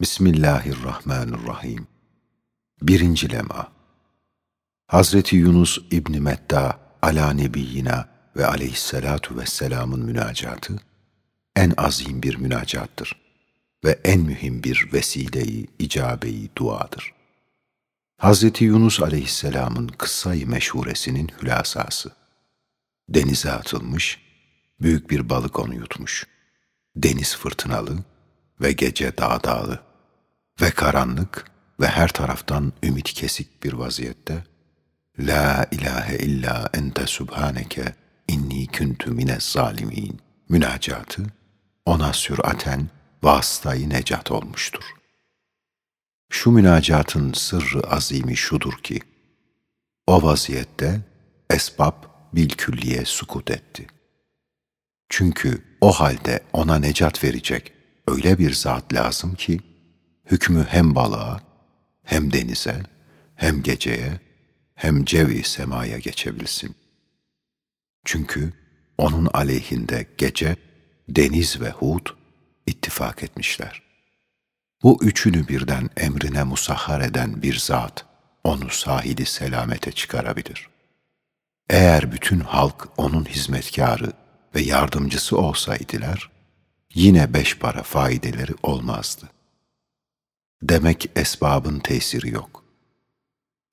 Bismillahirrahmanirrahim. Birinci lema. Hazreti Yunus İbni Metta ala nebiyyina ve aleyhissalatu vesselamın münacatı en azim bir münacattır ve en mühim bir vesileyi, icabeyi duadır. Hazreti Yunus aleyhisselamın kıssayı meşhuresinin hülasası. Denize atılmış, büyük bir balık onu yutmuş. Deniz fırtınalı ve gece dağdağlı ve karanlık ve her taraftan ümit kesik bir vaziyette La ilahe illa ente subhaneke inni kuntu minez zalimin münacatı ona süraten vasıtayı necat olmuştur. Şu münacatın sırrı azimi şudur ki, o vaziyette esbab bilkülliye sukut etti. Çünkü o halde ona necat verecek öyle bir zat lazım ki, hükmü hem balığa, hem denize, hem geceye, hem cevi semaya geçebilsin. Çünkü onun aleyhinde gece, deniz ve hud ittifak etmişler. Bu üçünü birden emrine musahhar eden bir zat, onu sahili selamete çıkarabilir. Eğer bütün halk onun hizmetkarı ve yardımcısı olsaydılar, yine beş para faydeleri olmazdı. Demek esbabın tesiri yok.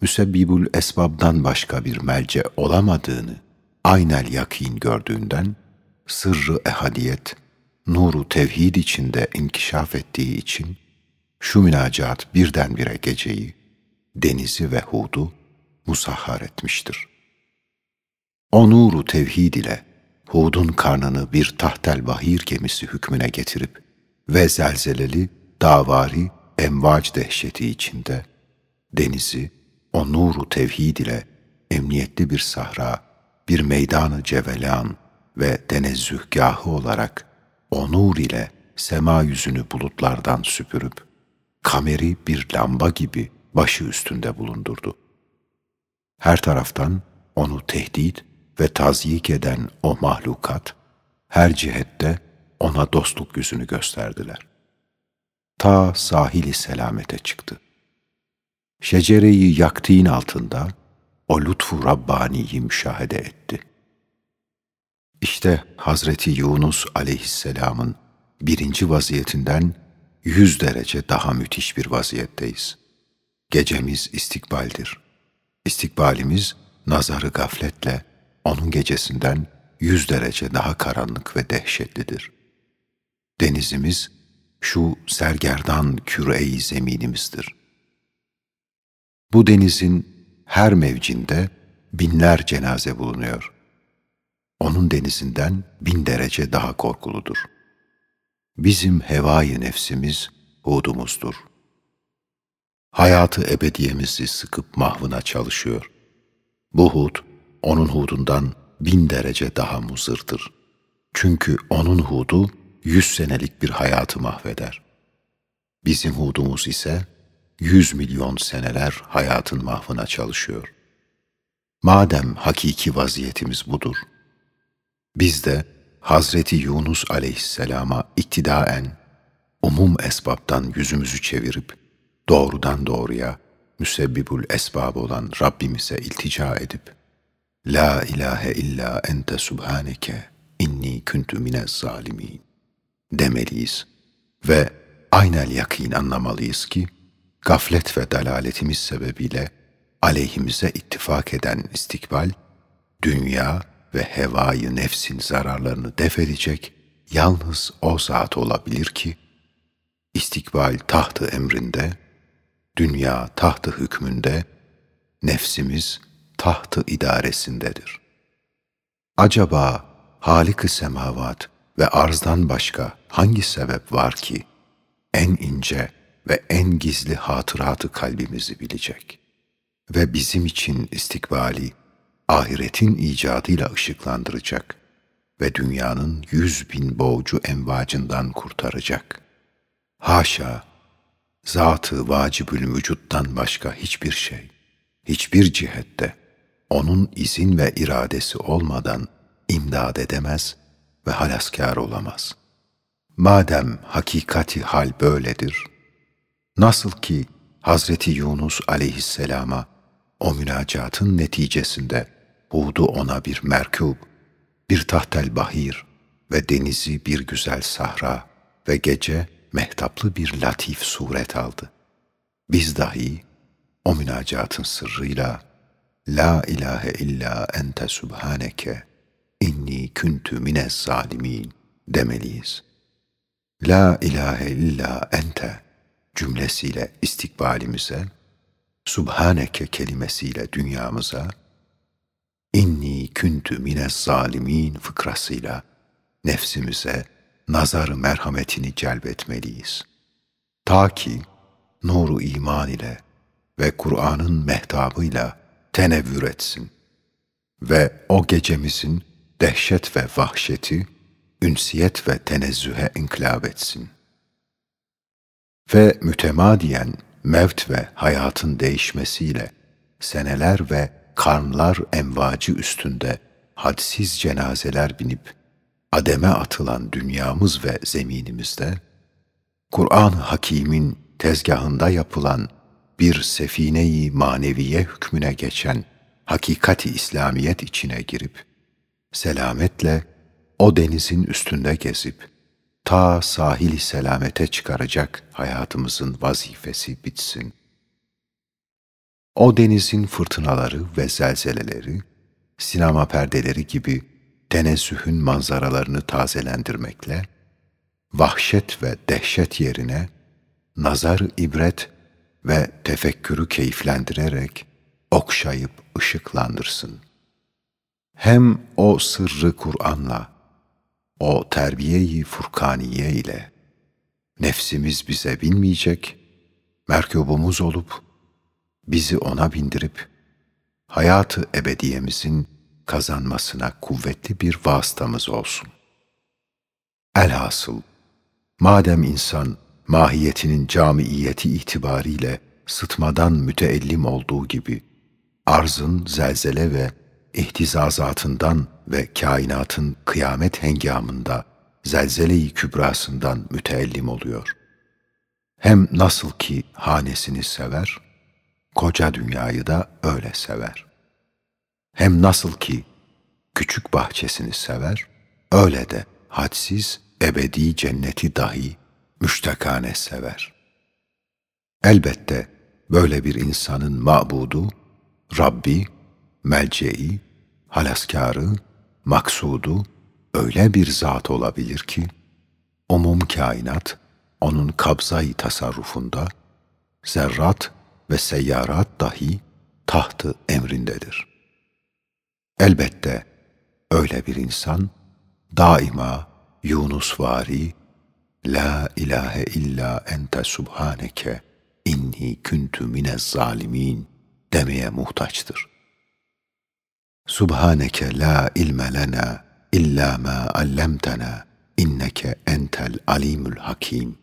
Müsebbibül esbabdan başka bir melce olamadığını aynel yakin gördüğünden, sırrı ehadiyet, nuru tevhid içinde inkişaf ettiği için, şu münacat birdenbire geceyi, denizi ve hudu musahhar etmiştir. O nuru tevhid ile Hud'un karnını bir tahtel bahir gemisi hükmüne getirip ve zelzeleli, davari, emvac dehşeti içinde denizi o nuru tevhid ile emniyetli bir sahra, bir meydanı cevelan ve tenezzühgahı olarak o nur ile sema yüzünü bulutlardan süpürüp kameri bir lamba gibi başı üstünde bulundurdu. Her taraftan onu tehdit ve tazyik eden o mahlukat, her cihette ona dostluk yüzünü gösterdiler. Ta sahili selamete çıktı. Şecereyi yaktiğin altında o lütfu Rabbani'yi müşahede etti. İşte Hazreti Yunus aleyhisselamın birinci vaziyetinden yüz derece daha müthiş bir vaziyetteyiz. Gecemiz istikbaldir. İstikbalimiz nazarı gafletle onun gecesinden yüz derece daha karanlık ve dehşetlidir. Denizimiz şu sergerdan küre-i zeminimizdir. Bu denizin her mevcinde binler cenaze bulunuyor. Onun denizinden bin derece daha korkuludur. Bizim hevai nefsimiz hudumuzdur. Hayatı ebediyemizi sıkıp mahvına çalışıyor. Bu hud, onun hudundan bin derece daha muzırdır. Çünkü onun hudu yüz senelik bir hayatı mahveder. Bizim hudumuz ise yüz milyon seneler hayatın mahvına çalışıyor. Madem hakiki vaziyetimiz budur, biz de Hazreti Yunus aleyhisselama iktidaen umum esbabtan yüzümüzü çevirip doğrudan doğruya müsebbibül esbab olan Rabbimize iltica edip La ilahe illa ente subhaneke inni kuntu minez zalimin demeliyiz ve aynel yakin anlamalıyız ki gaflet ve dalaletimiz sebebiyle aleyhimize ittifak eden istikbal, dünya ve hevayı nefsin zararlarını def edecek yalnız o zat olabilir ki, istikbal tahtı emrinde, dünya tahtı hükmünde, nefsimiz tahtı idaresindedir. Acaba Halik-i semavat ve arzdan başka hangi sebep var ki en ince ve en gizli hatıratı kalbimizi bilecek ve bizim için istikbali ahiretin icadıyla ışıklandıracak ve dünyanın yüz bin boğucu envacından kurtaracak. Haşa, zatı vacibül vücuttan başka hiçbir şey, hiçbir cihette onun izin ve iradesi olmadan imdad edemez ve halaskar olamaz. Madem hakikati hal böyledir, Nasıl ki Hazreti Yunus aleyhisselama o münacatın neticesinde Hud'u ona bir merkub, bir tahtel bahir ve denizi bir güzel sahra ve gece mehtaplı bir latif suret aldı. Biz dahi o münacatın sırrıyla La ilahe illa ente subhaneke inni küntü minez zalimin demeliyiz. La ilahe illa ente cümlesiyle istikbalimize, Subhaneke kelimesiyle dünyamıza, inni küntü minez zalimin fıkrasıyla nefsimize nazarı merhametini celbetmeliyiz. Ta ki nuru iman ile ve Kur'an'ın mehtabıyla tenevvür etsin ve o gecemizin dehşet ve vahşeti, ünsiyet ve tenezzühe inkılap etsin. Ve mütemadiyen mevt ve hayatın değişmesiyle seneler ve karnlar envacı üstünde hadsiz cenazeler binip ademe atılan dünyamız ve zeminimizde, Kur'an-ı Hakîm'in tezgahında yapılan bir sefine-i maneviye hükmüne geçen hakikati İslamiyet içine girip, selametle o denizin üstünde gezip, ta sahili selamete çıkaracak hayatımızın vazifesi bitsin. O denizin fırtınaları ve zelzeleleri, sinema perdeleri gibi tenezzühün manzaralarını tazelendirmekle, vahşet ve dehşet yerine nazar ibret ve tefekkürü keyiflendirerek okşayıp ışıklandırsın. Hem o sırrı Kur'an'la, o terbiyeyi Furkaniye ile nefsimiz bize binmeyecek, merkubumuz olup bizi ona bindirip hayatı ebediyemizin kazanmasına kuvvetli bir vasıtamız olsun. Elhasıl, madem insan mahiyetinin camiiyeti itibariyle sıtmadan müteellim olduğu gibi, arzın zelzele ve ihtizazatından ve kainatın kıyamet hengamında zelzele-i kübrasından müteellim oluyor. Hem nasıl ki hanesini sever, koca dünyayı da öyle sever. Hem nasıl ki küçük bahçesini sever, öyle de hadsiz ebedi cenneti dahi müştakane sever. Elbette böyle bir insanın mabudu, Rabbi, melceği, halaskarı, maksudu öyle bir zat olabilir ki, umum kainat onun kabzayı tasarrufunda, zerrat ve seyyarat dahi tahtı emrindedir. Elbette öyle bir insan daima Yunus vari La ilahe illa ente subhaneke inni kuntu minez zalimin demeye muhtaçtır. Subhaneke la ilme lena illa ma allamtana. İnneke entel alimul hakim